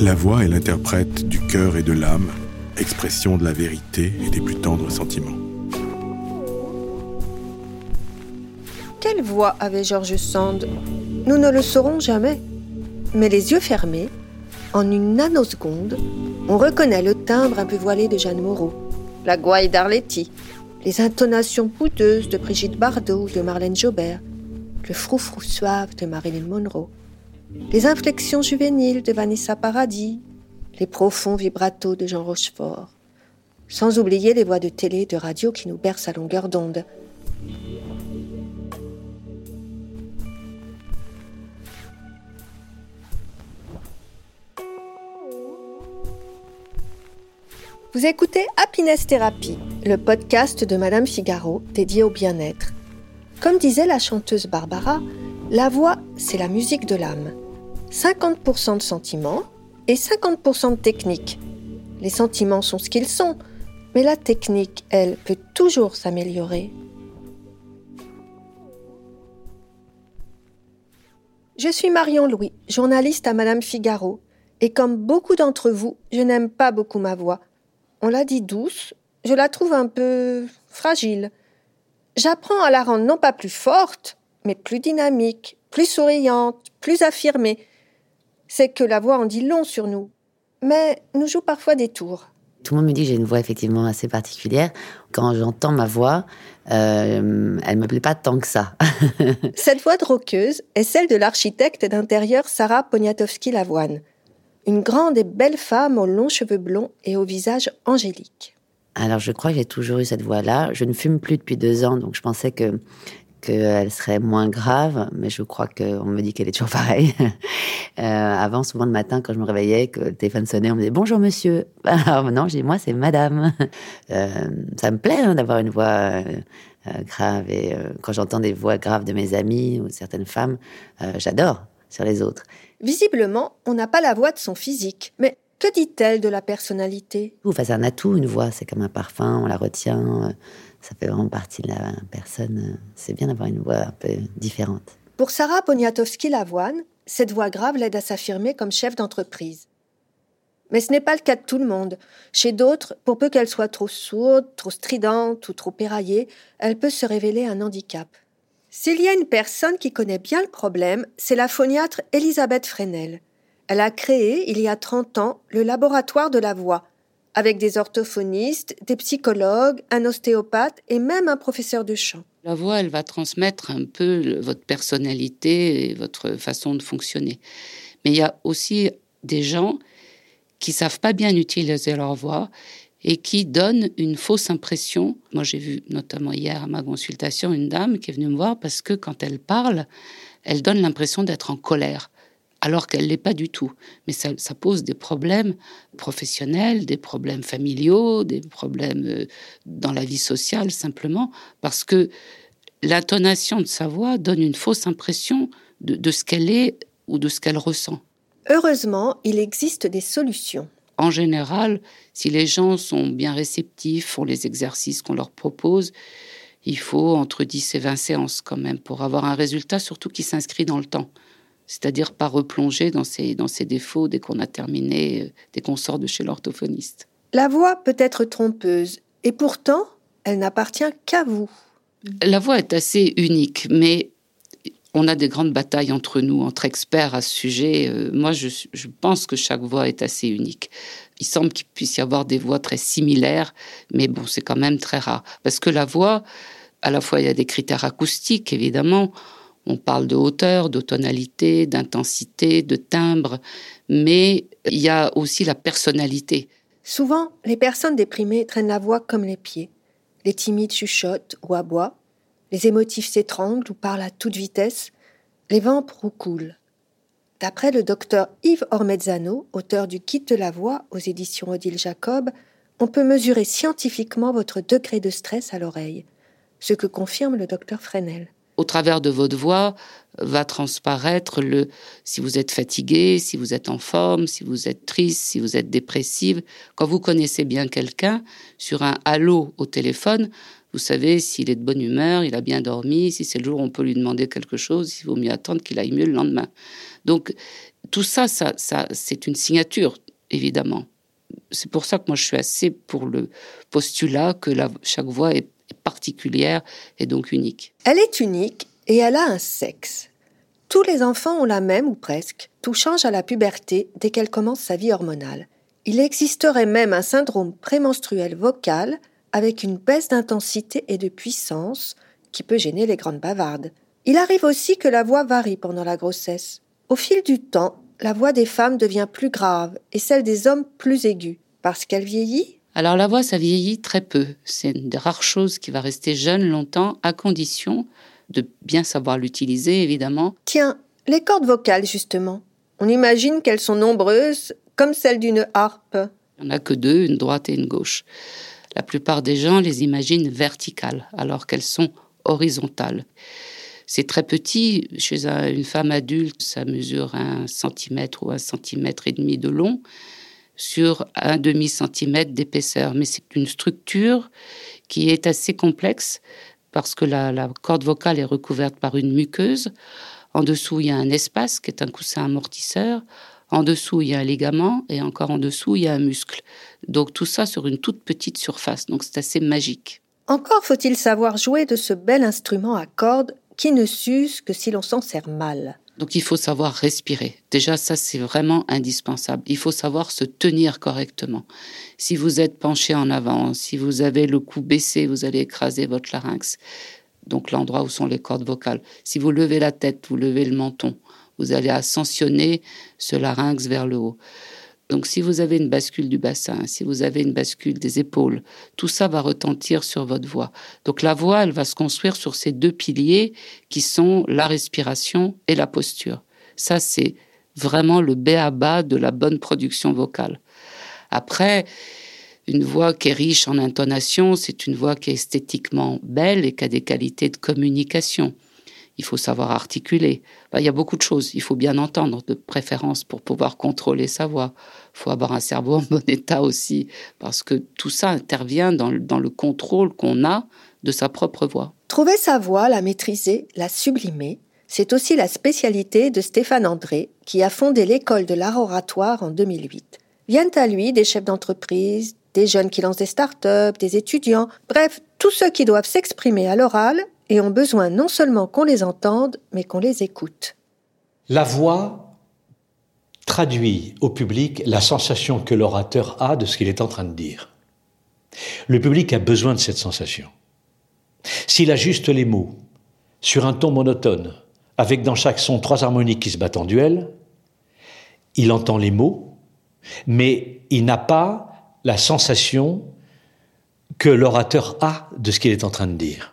La voix est l'interprète du cœur et de l'âme, expression de la vérité et des plus tendres sentiments. Voix avait George Sand. Nous ne le saurons jamais. Mais les yeux fermés, en une nanoseconde, on reconnaît le timbre un peu voilé de Jeanne Moreau, la gouaille d'Arletty, les intonations poudeuses de Brigitte Bardot ou de Marlène Jobert, le froufrou suave de Marilyn Monroe, les inflexions juvéniles de Vanessa Paradis, les profonds vibratos de Jean Rochefort, sans oublier les voix de télé et de radio qui nous bercent à longueur d'onde. Vous écoutez Happiness Therapy, le podcast de Madame Figaro dédié au bien-être. Comme disait la chanteuse Barbara, la voix, c'est la musique de l'âme. 50% de sentiments et 50% de technique. Les sentiments sont ce qu'ils sont, mais la technique, elle, peut toujours s'améliorer. Je suis Marion Louis, journaliste à Madame Figaro, et comme beaucoup d'entre vous, je n'aime pas beaucoup ma voix. On l'a dit douce, je la trouve un peu fragile. J'apprends à la rendre non pas plus forte, mais plus dynamique, plus souriante, plus affirmée. C'est que la voix en dit long sur nous, mais nous joue parfois des tours. Tout le monde me dit que j'ai une voix effectivement assez particulière. Quand j'entends ma voix, euh, elle me plaît pas tant que ça. Cette voix de roqueuse est celle de l'architecte d'intérieur Sarah Poniatowski-Lavoine, une grande et belle femme aux longs cheveux blonds et au visage angélique. Alors je crois que j'ai toujours eu cette voix-là. Je ne fume plus depuis deux ans, donc je pensais que qu'elle serait moins grave, mais je crois qu'on me dit qu'elle est toujours pareille. Euh, avant, souvent le matin, quand je me réveillais, que le téléphone sonnait, on me disait bonjour monsieur. Alors maintenant, j'ai moi, c'est madame. Euh, ça me plaît hein, d'avoir une voix euh, grave et quand j'entends des voix graves de mes amis ou de certaines femmes, j'adore sur les autres. Visiblement, on n'a pas la voix de son physique, mais que dit-elle de la personnalité? Enfin, c'est un atout, une voix, c'est comme un parfum, on la retient, ça fait vraiment partie de la personne. C'est bien d'avoir une voix un peu différente. Pour Sarah Poniatowski-Lavoine, cette voix grave l'aide à s'affirmer comme chef d'entreprise. Mais ce n'est pas le cas de tout le monde. Chez d'autres, pour peu qu'elle soit trop sourde, trop stridente ou trop éraillée, elle peut se révéler un handicap. S'il y a une personne qui connaît bien le problème, c'est la phoniatre Elisabeth Fresnel. Elle a créé, il y a 30 ans, le laboratoire de la voix, avec des orthophonistes, des psychologues, un ostéopathe et même un professeur de chant. La voix, elle va transmettre un peu votre personnalité et votre façon de fonctionner. Mais il y a aussi des gens qui savent pas bien utiliser leur voix et qui donnent une fausse impression. Moi, j'ai vu notamment hier à ma consultation une dame qui est venue me voir parce que quand elle parle, elle donne l'impression d'être en colère, alors qu'elle l'est pas du tout. Mais ça, pose des problèmes professionnels, des problèmes familiaux, des problèmes euh, dans la vie sociale simplement, parce que l'intonation de sa voix donne une fausse impression de ce qu'elle est ou de ce qu'elle ressent. Heureusement, il existe des solutions. En général, si les gens sont bien réceptifs, font les exercices qu'on leur propose, il faut entre 10 et 20 séances quand même pour avoir un résultat, surtout qui s'inscrit dans le temps. C'est-à-dire pas replonger dans ses, dans ses défauts dès qu'on a terminé, euh, dès qu'on sort de chez l'orthophoniste. La voix peut être trompeuse, et pourtant, elle n'appartient qu'à vous. La voix est assez unique, mais on a des grandes batailles entre nous, entre experts à ce sujet. Euh, moi, je, pense que chaque voix est assez unique. Il semble qu'il puisse y avoir des voix très similaires, mais bon, c'est quand même très rare. Parce que la voix, à la fois, il y a des critères acoustiques, évidemment. On parle de hauteur, de tonalité, d'intensité, de timbre, mais il y a aussi la personnalité. Souvent, les personnes déprimées traînent la voix comme les pieds. Les timides chuchotent ou aboient. Les émotifs s'étranglent ou parlent à toute vitesse. Les ventes roucoulent. D'après le docteur Yves Ormezzano, auteur du Kit de la voix aux éditions Odile Jacob, on peut mesurer scientifiquement votre degré de stress à l'oreille, ce que confirme le docteur Fresnel au travers de votre voix va transparaître le si vous êtes fatigué, si vous êtes en forme, si vous êtes triste, si vous êtes dépressive. Quand vous connaissez bien quelqu'un sur un halo au téléphone, vous savez s'il est de bonne humeur, il a bien dormi, si c'est le jour où on peut lui demander quelque chose, il vaut mieux attendre qu'il aille mieux le lendemain. Donc tout ça, ça, ça c'est une signature évidemment. C'est pour ça que moi je suis assez pour le postulat que chaque voix est particulière et donc unique. Elle est unique et elle a un sexe. Tous les enfants ont la même ou presque. Tout change à la puberté dès qu'elle commence sa vie hormonale. Il existerait même un syndrome prémenstruel vocal avec une baisse d'intensité et de puissance qui peut gêner les grandes bavardes. Il arrive aussi que la voix varie pendant la grossesse. Au fil du temps, la voix des femmes devient plus grave et celle des hommes plus aiguë. Parce qu'elle vieillit? Alors la voix, ça vieillit très peu. C'est une des rares choses qui va rester jeune longtemps, à condition de bien savoir l'utiliser, évidemment. Tiens, les cordes vocales, justement. On imagine qu'elles sont nombreuses, comme celles d'une harpe. Il n'y en a que deux, une droite et une gauche. La plupart des gens les imaginent verticales, alors qu'elles sont horizontales. C'est très petit. Chez une femme adulte, ça mesure un centimètre ou un centimètre et demi de long sur un demi-centimètre d'épaisseur. Mais c'est une structure qui est assez complexe parce que la, la, corde vocale est recouverte par une muqueuse. En dessous, il y a un espace qui est un coussin amortisseur. En dessous, il y a un ligament et encore en dessous, il y a un muscle. Donc tout ça sur une toute petite surface. Donc c'est assez magique. Encore faut-il savoir jouer de ce bel instrument à cordes qui ne s'use que si l'on s'en sert mal. Donc il faut savoir respirer. Déjà, ça, c'est vraiment indispensable. Il faut savoir se tenir correctement. Si vous êtes penché en avant, si vous avez le cou baissé, vous allez écraser votre larynx. Donc l'endroit où sont les cordes vocales. Si vous levez la tête, vous levez le menton, vous allez ascensionner ce larynx vers le haut. Donc si vous avez une bascule du bassin, si vous avez une bascule des épaules, tout ça va retentir sur votre voix. Donc la voix, elle va se construire sur ces deux piliers qui sont la respiration et la posture. Ça, c'est vraiment le b à bas de la bonne production vocale. Après, une voix qui est riche en intonation, c'est une voix qui est esthétiquement belle et qui a des qualités de communication il faut savoir articuler. il y a beaucoup de choses. Il faut bien entendre, de préférence, pour pouvoir contrôler sa voix. Il faut avoir un cerveau en bon état aussi, parce que tout ça intervient dans, le contrôle qu'on a de sa propre voix. Trouver sa voix, la maîtriser, la sublimer, c'est aussi la spécialité de Stéphane André, qui a fondé l'école de l'art oratoire en 2008. Viennent à lui des chefs d'entreprise, des jeunes qui lancent des start-up, des étudiants, bref, tous ceux qui doivent s'exprimer à l'oral et ont besoin non seulement qu'on les entende, mais qu'on les écoute. La voix traduit au public la sensation que l'orateur a de ce qu'il est en train de dire. Le public a besoin de cette sensation. S'il ajuste les mots sur un ton monotone, avec dans chaque son trois harmoniques qui se battent en duel, il entend les mots, mais il n'a pas la sensation que l'orateur a de ce qu'il est en train de dire.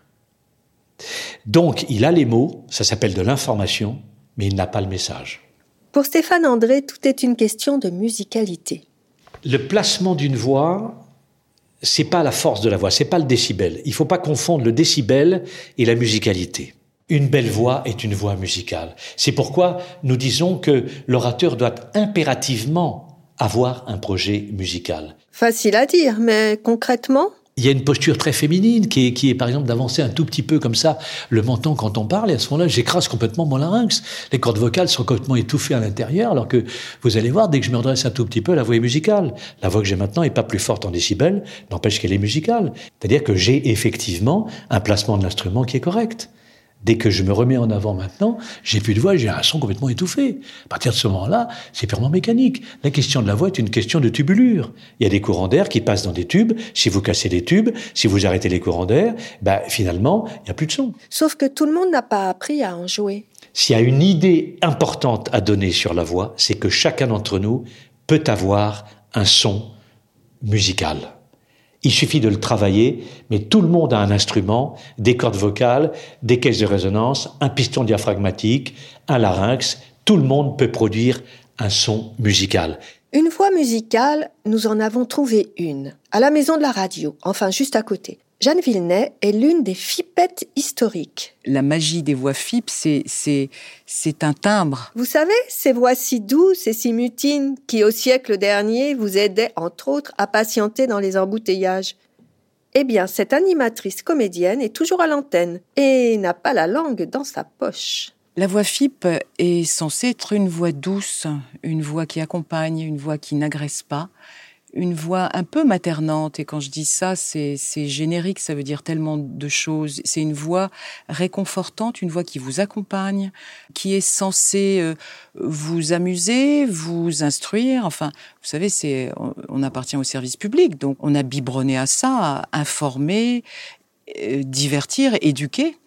Donc, il a les mots, ça s'appelle de l'information, mais il n'a pas le message. Pour Stéphane André, tout est une question de musicalité. Le placement d'une voix, c'est pas la force de la voix, c'est pas le décibel. Il faut pas confondre le décibel et la musicalité. Une belle voix est une voix musicale. C'est pourquoi nous disons que l'orateur doit impérativement avoir un projet musical. Facile à dire, mais concrètement il y a une posture très féminine qui est, qui est par exemple d'avancer un tout petit peu comme ça le menton quand on parle et à ce moment-là j'écrase complètement mon larynx. Les cordes vocales sont complètement étouffées à l'intérieur alors que vous allez voir dès que je me redresse un tout petit peu la voix est musicale. La voix que j'ai maintenant est pas plus forte en décibels, n'empêche qu'elle est musicale. C'est-à-dire que j'ai effectivement un placement de l'instrument qui est correct. Dès que je me remets en avant maintenant, j'ai plus de voix, j'ai un son complètement étouffé. À partir de ce moment-là, c'est purement mécanique. La question de la voix est une question de tubulure. Il y a des courants d'air qui passent dans des tubes. Si vous cassez les tubes, si vous arrêtez les courants d'air, ben, finalement, il n'y a plus de son. Sauf que tout le monde n'a pas appris à en jouer. S'il y a une idée importante à donner sur la voix, c'est que chacun d'entre nous peut avoir un son musical. Il suffit de le travailler, mais tout le monde a un instrument, des cordes vocales, des caisses de résonance, un piston diaphragmatique, un larynx. Tout le monde peut produire un son musical. Une voix musicale, nous en avons trouvé une, à la maison de la radio, enfin juste à côté. Jeanne Villeneuve est l'une des fipettes historiques. La magie des voix FIP, c'est, un timbre. Vous savez, ces voix si douces et si mutines qui, au siècle dernier, vous aidaient, entre autres, à patienter dans les embouteillages. Eh bien, cette animatrice comédienne est toujours à l'antenne et n'a pas la langue dans sa poche. La voix FIP est censée être une voix douce, une voix qui accompagne, une voix qui n'agresse pas, une voix un peu maternante. Et quand je dis ça, c'est générique, ça veut dire tellement de choses. C'est une voix réconfortante, une voix qui vous accompagne, qui est censée euh, vous amuser, vous instruire. Enfin, vous savez, c'est on, appartient au service public, donc on a biberonné à ça, à informer, euh, divertir, éduquer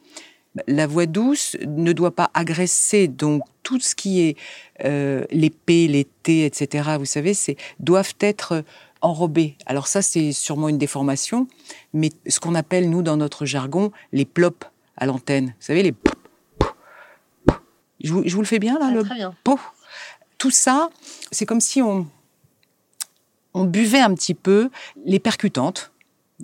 la voix douce ne doit pas agresser, donc tout ce qui est euh, les P, les T, etc., vous savez, c'est doivent être enrobés. Alors ça, c'est sûrement une déformation, mais ce qu'on appelle, nous, dans notre jargon, les plops à l'antenne. Vous savez, les... Je vous, je vous le fais bien, là Ah, le très bien. Tout ça, c'est comme si on, on buvait un petit peu les percutantes.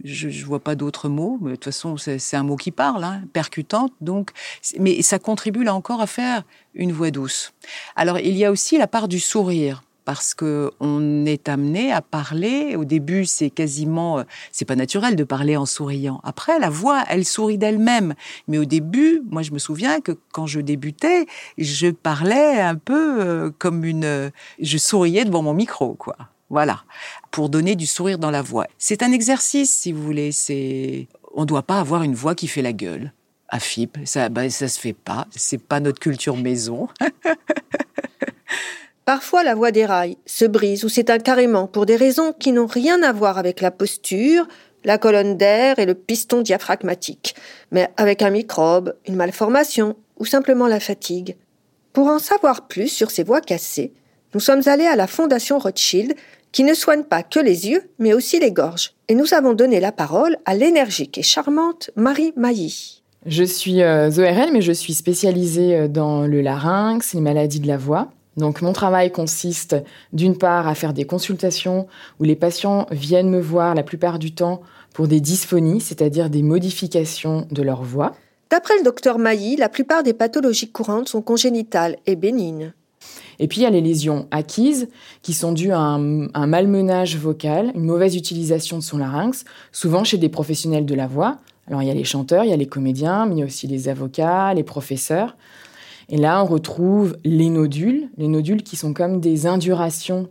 Je, je vois pas d'autres mots, mais de toute façon, c'est un mot qui parle, hein, percutante. Donc, mais ça contribue là encore à faire une voix douce. Alors, il y a aussi la part du sourire. Parce que on est amené à parler. Au début, c'est quasiment, euh, c'est pas naturel de parler en souriant. Après, la voix, elle sourit d'elle-même. Mais au début, moi, je me souviens que quand je débutais, je parlais un peu euh, comme une, euh, je souriais devant mon micro, quoi. Voilà, pour donner du sourire dans la voix. C'est un exercice, si vous voulez. C'est, on doit pas avoir une voix qui fait la gueule. À FIP, ça, bah, ça se fait pas. C'est pas notre culture maison. Parfois, la voix déraille, se brise ou s'éteint carrément pour des raisons qui n'ont rien à voir avec la posture, la colonne d'air et le piston diaphragmatique, mais avec un microbe, une malformation ou simplement la fatigue. Pour en savoir plus sur ces voix cassées, nous sommes allés à la Fondation Rothschild qui ne soigne pas que les yeux, mais aussi les gorges. Et nous avons donné la parole à l'énergique et charmante Marie Mailly. Je suis euh, ORL, mais je suis spécialisée euh, dans le larynx, les maladies de la voix. Donc mon travail consiste d'une part à faire des consultations où les patients viennent me voir la plupart du temps pour des dysphonies, c'est-à-dire des modifications de leur voix. D'après le docteur Mailly, la plupart des pathologies courantes sont congénitales et bénignes. Et puis il y a les lésions acquises qui sont dues à un, malmenage vocal, une mauvaise utilisation de son larynx, souvent chez des professionnels de la voix. Alors il y a les chanteurs, il y a les comédiens, mais il y a aussi les avocats, les professeurs. Et là, on retrouve les nodules, les nodules qui sont comme des indurations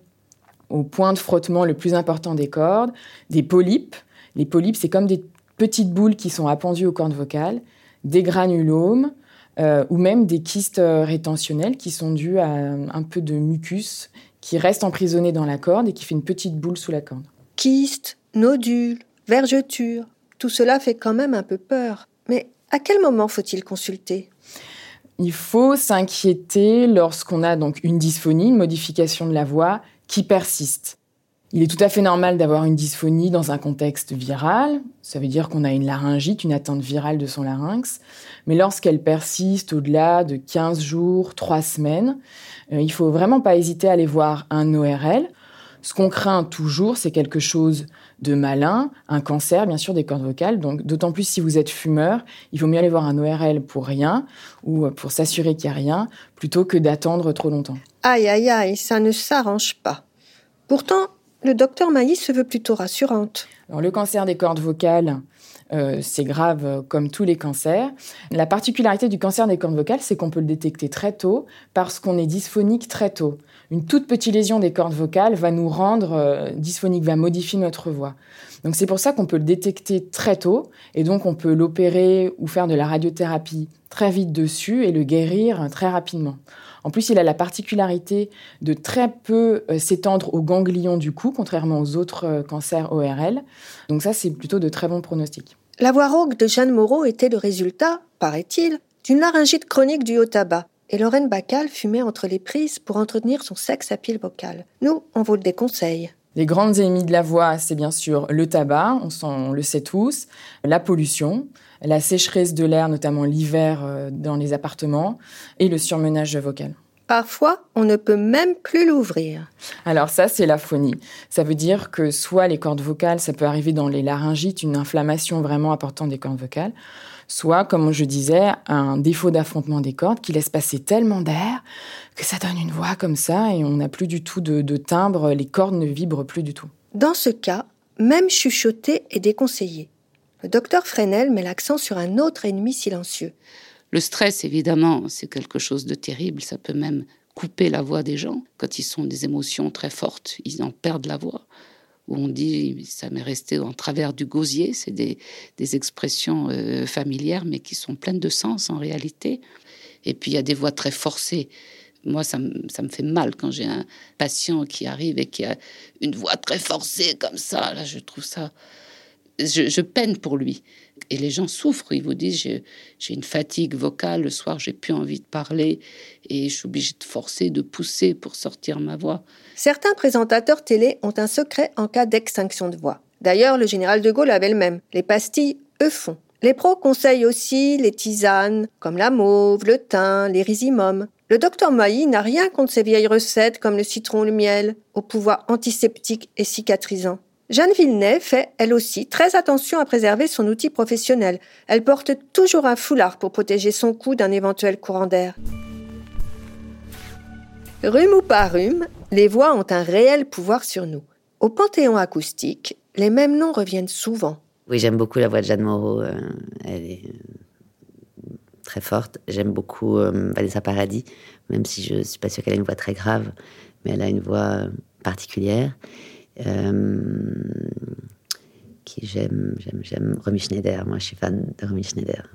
au point de frottement le plus important des cordes, des polypes. Les polypes, c'est comme des petites boules qui sont appendues aux cordes vocales, des granulomes, euh, ou même des kystes euh, rétentionnels qui sont dus à euh, un peu de mucus qui reste emprisonné dans la corde et qui fait une petite boule sous la corde. Kystes, nodules, vergetures, tout cela fait quand même un peu peur. Mais à quel moment faut-il consulter? Il faut s'inquiéter lorsqu'on a donc une dysphonie, une modification de la voix qui persiste. Il est tout à fait normal d'avoir une dysphonie dans un contexte viral. Ça veut dire qu'on a une laryngite, une atteinte virale de son larynx. Mais lorsqu'elle persiste au-delà de 15 jours, 3 semaines, euh, il faut vraiment pas hésiter à aller voir un ORL. Ce qu'on craint toujours, c'est quelque chose de malin, un cancer, bien sûr, des cordes vocales. Donc, d'autant plus si vous êtes fumeur, il vaut mieux aller voir un ORL pour rien ou pour s'assurer qu'il n'y a rien, plutôt que d'attendre trop longtemps. Aïe aïe aïe, ça ne s'arrange pas. Pourtant, le docteur Mailly se veut plutôt rassurante. Le cancer des cordes vocales, euh, c'est grave euh, comme tous les cancers. La particularité du cancer des cordes vocales, c'est qu'on peut le détecter très tôt parce qu'on est dysphonique très tôt. Une toute petite lésion des cordes vocales va nous rendre euh, dysphonique, va modifier notre voix. Donc c'est pour ça qu'on peut le détecter très tôt et donc on peut l'opérer ou faire de la radiothérapie très vite dessus et le guérir très rapidement. En plus, il a la particularité de très peu euh, s'étendre aux ganglions du cou, contrairement aux autres euh, cancers ORL. Donc ça, c'est plutôt de très bons pronostics. La voix rauque de Jeanne Moreau était le résultat, paraît-il, d'une laryngite chronique due au tabac. Et Lorraine Bacal fumait entre les prises pour entretenir son sexe à pile vocale. Nous, on vous le déconseille. Les grandes ennemies de la voix, c'est bien sûr le tabac, on, le sait tous, la pollution, la sécheresse de l'air, notamment l'hiver euh, dans les appartements, et le surmenage vocal. Parfois, on ne peut même plus l'ouvrir. Alors ça, c'est la phonie. Ça veut dire que soit les cordes vocales, ça peut arriver dans les laryngites, une inflammation vraiment importante des cordes vocales, soit, comme je disais, un défaut d'affrontement des cordes qui laisse passer tellement d'air que ça donne une voix comme ça et on n'a plus du tout de, de timbre, les cordes ne vibrent plus du tout. Dans ce cas, même chuchoter est déconseillé. Le docteur Fresnel met l'accent sur un autre ennemi silencieux. Le stress, évidemment, c'est quelque chose de terrible. Ça peut même couper la voix des gens. Quand ils ont des émotions très fortes, ils en perdent la voix où on dit, ça m'est resté en travers du gosier, c'est des, expressions euh, familières, mais qui sont pleines de sens en réalité. Et puis il y a des voix très forcées. Moi, ça, ça me fait mal quand j'ai un patient qui arrive et qui a une voix très forcée comme ça. Là, je trouve ça je, peine pour lui. Et les gens souffrent. Ils vous disent j'ai une fatigue vocale. Le soir, j'ai plus envie de parler et je suis obligée de forcer, de pousser pour sortir ma voix. Certains présentateurs télé ont un secret en cas d'extinction de voix. D'ailleurs, le général de Gaulle avait le même. Les pastilles, eux font. Les pros conseillent aussi les tisanes, comme la mauve, le thym, les Le docteur Mailly n'a rien contre ces vieilles recettes comme le citron ou le miel, au pouvoir antiseptique et cicatrisant. Jeanne Villeneuve fait, elle aussi, très attention à préserver son outil professionnel. Elle porte toujours un foulard pour protéger son cou d'un éventuel courant d'air. Rhume ou pas rhume, les voix ont un réel pouvoir sur nous. Au panthéon acoustique, les mêmes noms reviennent souvent. Oui, j'aime beaucoup la voix de Jeanne Moreau. Euh, elle est très forte. J'aime beaucoup euh, Vanessa Paradis, même si je ne suis pas sûre qu'elle ait une voix très grave, mais elle a une voix particulière. Euh, qui j'aime, j'aime, j'aime Romy Schneider. Moi, je suis fan de Romy Schneider.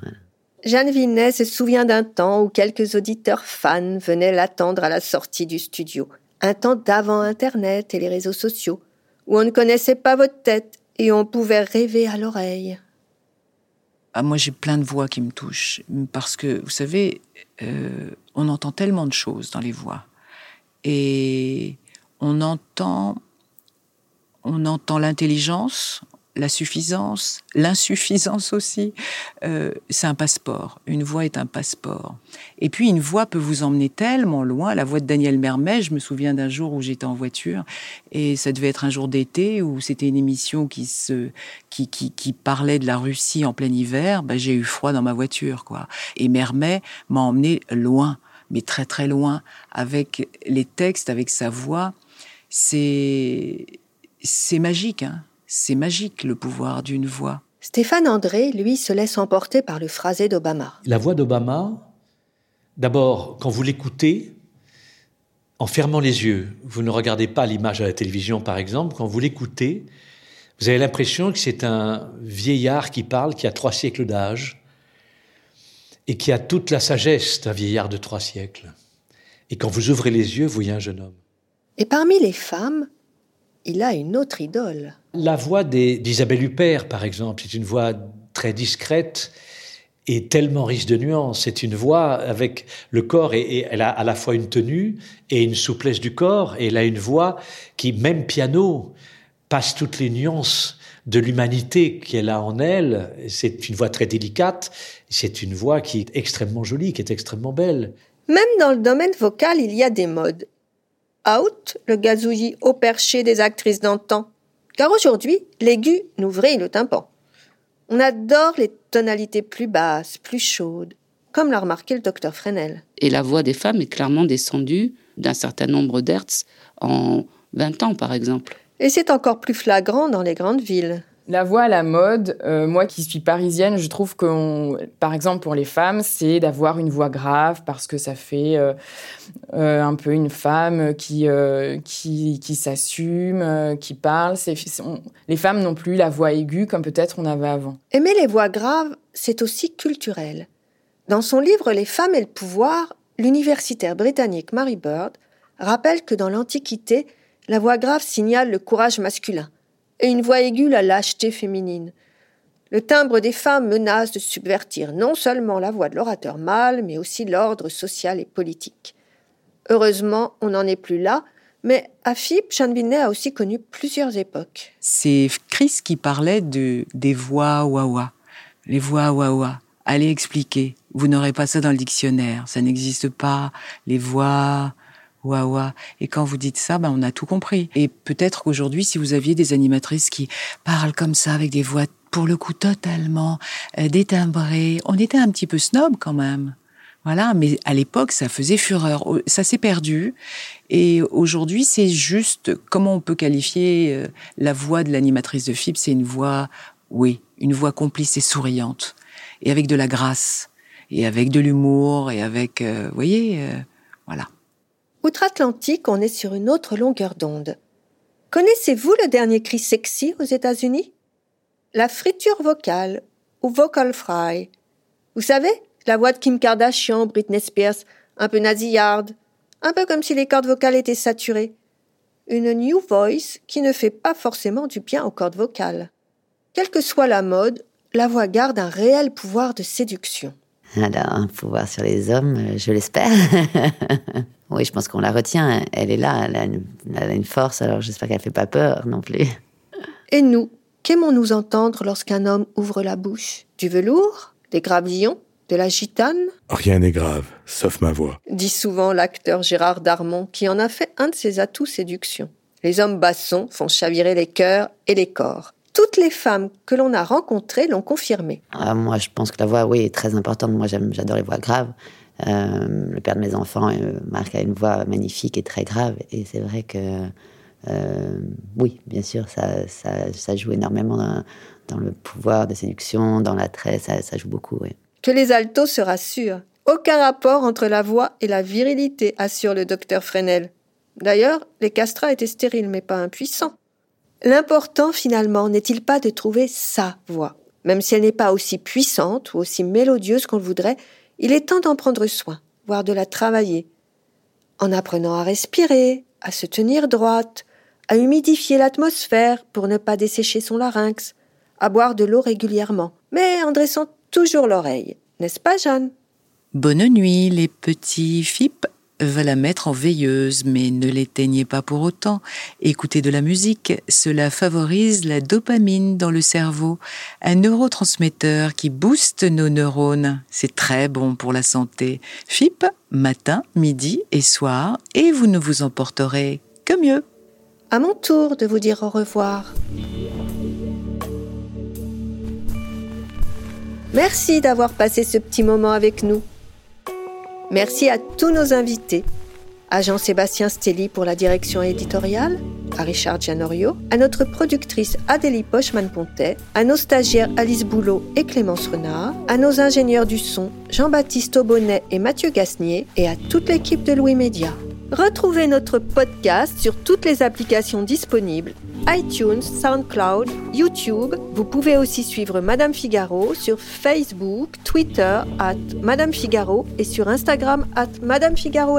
Jeanne Vinet se souvient d'un temps où quelques auditeurs fans venaient l'attendre à la sortie du studio. Un temps d'avant Internet et les réseaux sociaux, où on ne connaissait pas votre tête et on pouvait rêver à l'oreille. Ah, moi, j'ai plein de voix qui me touchent, parce que, vous savez, euh, on entend tellement de choses dans les voix. Et on entend on entend l'intelligence, la suffisance, l'insuffisance aussi. Euh, c'est un passeport. Une voix est un passeport. Et puis une voix peut vous emmener tellement loin. La voix de Daniel Mermet, je me souviens d'un jour où j'étais en voiture et ça devait être un jour d'été où c'était une émission qui se qui, qui, parlait de la Russie en plein hiver. Ben, j'ai eu froid dans ma voiture, quoi. Et Mermet m'a emmené loin, mais très très loin, avec les textes, avec sa voix. C'est c'est magique, hein c'est magique le pouvoir d'une voix. Stéphane André, lui, se laisse emporter par le phrasé d'Obama. La voix d'Obama, d'abord, quand vous l'écoutez, en fermant les yeux, vous ne regardez pas l'image à la télévision par exemple, quand vous l'écoutez, vous avez l'impression que c'est un vieillard qui parle, qui a trois siècles d'âge, et qui a toute la sagesse d'un vieillard de trois siècles. Et quand vous ouvrez les yeux, vous voyez un jeune homme. Et parmi les femmes, il a une autre idole. La voix d'Isabelle Huppert, par exemple, c'est une voix très discrète et tellement riche de nuances. C'est une voix avec le corps et, elle a à la fois une tenue et une souplesse du corps et elle a une voix qui, même piano, passe toutes les nuances de l'humanité qu'elle a en elle. C'est une voix très délicate. C'est une voix qui est extrêmement jolie, qui est extrêmement belle. Même dans le domaine vocal, il y a des modes. Out le gazouillis au perché des actrices d'antan. Car aujourd'hui, l'aigu nous vrille le tympan. On adore les tonalités plus basses, plus chaudes, comme l'a remarqué le docteur Fresnel. Et la voix des femmes est clairement descendue d'un certain nombre d'hertz en 20 ans, par exemple. Et c'est encore plus flagrant dans les grandes villes. La voix à la mode, euh, moi qui suis parisienne, je trouve que, par exemple, pour les femmes, c'est d'avoir une voix grave parce que ça fait euh, euh, un peu une femme qui, qui, qui s'assume, qui parle. les femmes n'ont plus la voix aiguë comme peut-être on avait avant. Aimer les voix graves, c'est aussi culturel. Dans son livre Les femmes et le pouvoir, l'universitaire britannique Mary Bird rappelle que dans l'Antiquité, la voix grave signale le courage masculin et une voix aiguë la lâcheté féminine. Le timbre des femmes menace de subvertir non seulement la voix de l'orateur mâle, mais aussi l'ordre social et politique. Heureusement, on n'en est plus là, mais à FIP, Jeanne Vinet a aussi connu plusieurs époques. C'est Chris qui parlait de, des voix wawa. Les voix wawa. Allez expliquer. Vous n'aurez pas ça dans le dictionnaire. Ça n'existe pas. Les voix wawa. Et quand vous dites ça, ben, on a tout compris. Et peut-être qu'aujourd'hui, si vous aviez des animatrices qui parlent comme ça avec des voix pour le coup totalement euh, détimbrées, on était un petit peu snob quand même. Voilà, mais à l'époque, ça faisait fureur. Ça s'est perdu. Et aujourd'hui, c'est juste comment on peut qualifier euh, la voix de l'animatrice de FIP. C'est une voix, oui, une voix complice et souriante. Et avec de la grâce. Et avec de l'humour. Et avec, euh, vous voyez, euh, voilà. Outre-Atlantique, on est sur une autre longueur d'onde. Connaissez-vous le dernier cri sexy aux États-Unis? La friture vocale, ou vocal fry. Vous savez, la voix de Kim Kardashian, Britney Spears, un peu nasillarde, un peu comme si les cordes vocales étaient saturées. Une new voice qui ne fait pas forcément du bien aux cordes vocales. Quelle que soit la mode, la voix garde un réel pouvoir de séduction. Alors, un pouvoir sur les hommes, euh, je l'espère. oui, je pense qu'on la retient. Elle est là, elle a une, elle a une force, alors j'espère qu'elle ne fait pas peur non plus. Et nous, qu'aimons-nous entendre lorsqu'un homme ouvre la bouche? Du velours? Des gravillons? De la gitane? Rien n'est grave, sauf ma voix. Dit souvent l'acteur Gérard Darmon, qui en a fait un de ses atouts séduction. Les hommes bassons font chavirer les cœurs et les corps. Toutes les femmes que l'on a rencontrées l'ont confirmé. Ah, moi, je pense que la voix, oui, est très importante. Moi, j'adore les voix graves. Euh, le père de mes enfants, euh, Marc, a une voix magnifique et très grave. Et c'est vrai que, euh, oui, bien sûr, ça, ça, ça joue énormément dans, le pouvoir de séduction, dans l'attrait, ça, ça joue beaucoup, que les altos se rassurent. Aucun rapport entre la voix et la virilité, assure le docteur Fresnel. D'ailleurs, les castrats étaient stériles, mais pas impuissants. L'important, finalement, n'est-il pas de trouver sa voix? Même si elle n'est pas aussi puissante ou aussi mélodieuse qu'on le voudrait, il est temps d'en prendre soin, voire de la travailler. En apprenant à respirer, à se tenir droite, à humidifier l'atmosphère pour ne pas dessécher son larynx, à boire de l'eau régulièrement, mais en dressant toujours l'oreille. N'est-ce pas, Jeanne? Bonne nuit, les petits FIP va la mettre en veilleuse, mais ne l'éteignez pas pour autant. Écoutez de la musique, cela favorise la dopamine dans le cerveau, un neurotransmetteur qui booste nos neurones. C'est très bon pour la santé. FIP, matin, midi et soir, et vous ne vous emporterez que mieux. À mon tour de vous dire au revoir. Merci d'avoir passé ce petit moment avec nous. Merci à tous nos invités, à Jean-Sébastien Stelly pour la direction éditoriale, à Richard Gianorio, à notre productrice Adélie Pochman-Pontet, à nos stagiaires Alice Boulot et Clémence Renard, à nos ingénieurs du son Jean-Baptiste Aubonnet et Mathieu Gasnier et à toute l'équipe de Louis Média. Retrouvez notre podcast sur toutes les applications disponibles iTunes, SoundCloud, YouTube. Vous pouvez aussi suivre Madame Figaro sur Facebook, Twitter at Madame Figaro et sur Instagram at Madame Figaro.